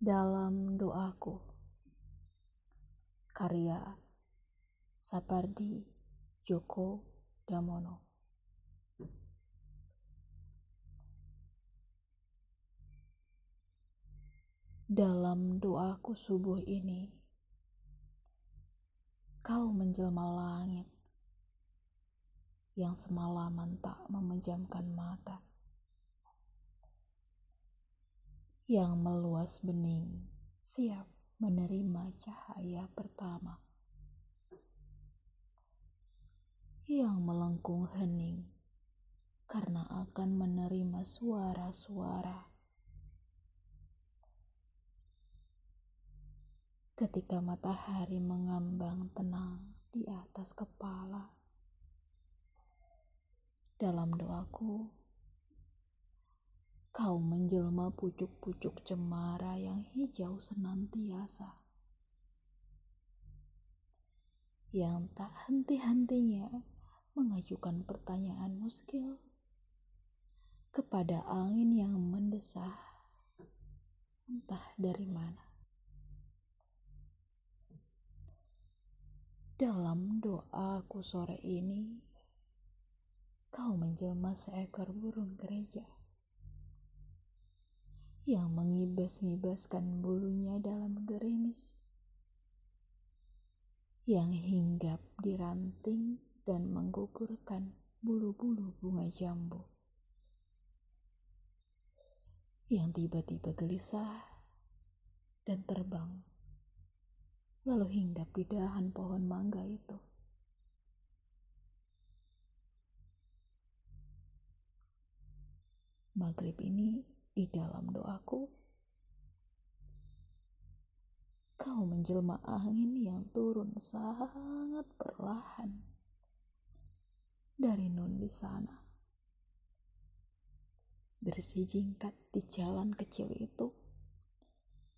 dalam doaku. Karya Sapardi Djoko Damono. Dalam doaku subuh ini, kau menjelma langit yang semalaman tak memejamkan mata. Yang meluas bening, siap menerima cahaya pertama. Yang melengkung hening karena akan menerima suara-suara. Ketika matahari mengambang tenang di atas kepala. Dalam doaku, Kau menjelma pucuk-pucuk cemara yang hijau senantiasa. Yang tak henti-hentinya mengajukan pertanyaan muskil kepada angin yang mendesah entah dari mana. Dalam doaku sore ini, kau menjelma seekor burung gereja yang mengibas-ngibaskan bulunya dalam gerimis, yang hinggap di ranting dan menggugurkan bulu-bulu bunga jambu, yang tiba-tiba gelisah dan terbang, lalu hinggap di dahan pohon mangga itu. Maghrib ini di dalam doaku. Kau menjelma angin yang turun sangat perlahan dari nun di sana. Bersijingkat di jalan kecil itu,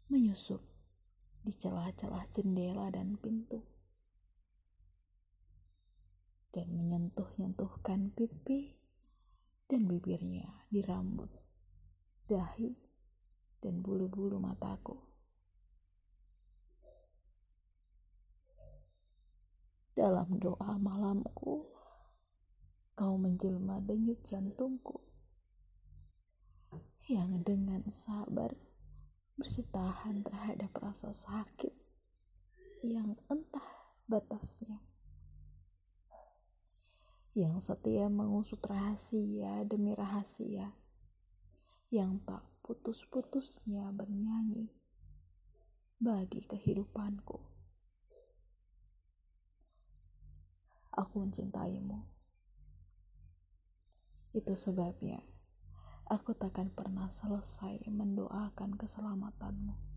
menyusup di celah-celah jendela dan pintu, dan menyentuh-nyentuhkan pipi dan bibirnya di rambut dahi, dan bulu-bulu mataku. Dalam doa malamku, kau menjelma denyut jantungku yang dengan sabar bersitahan terhadap rasa sakit yang entah batasnya. Yang setia mengusut rahasia demi rahasia yang tak putus-putusnya bernyanyi bagi kehidupanku. Aku mencintaimu. Itu sebabnya aku takkan pernah selesai mendoakan keselamatanmu.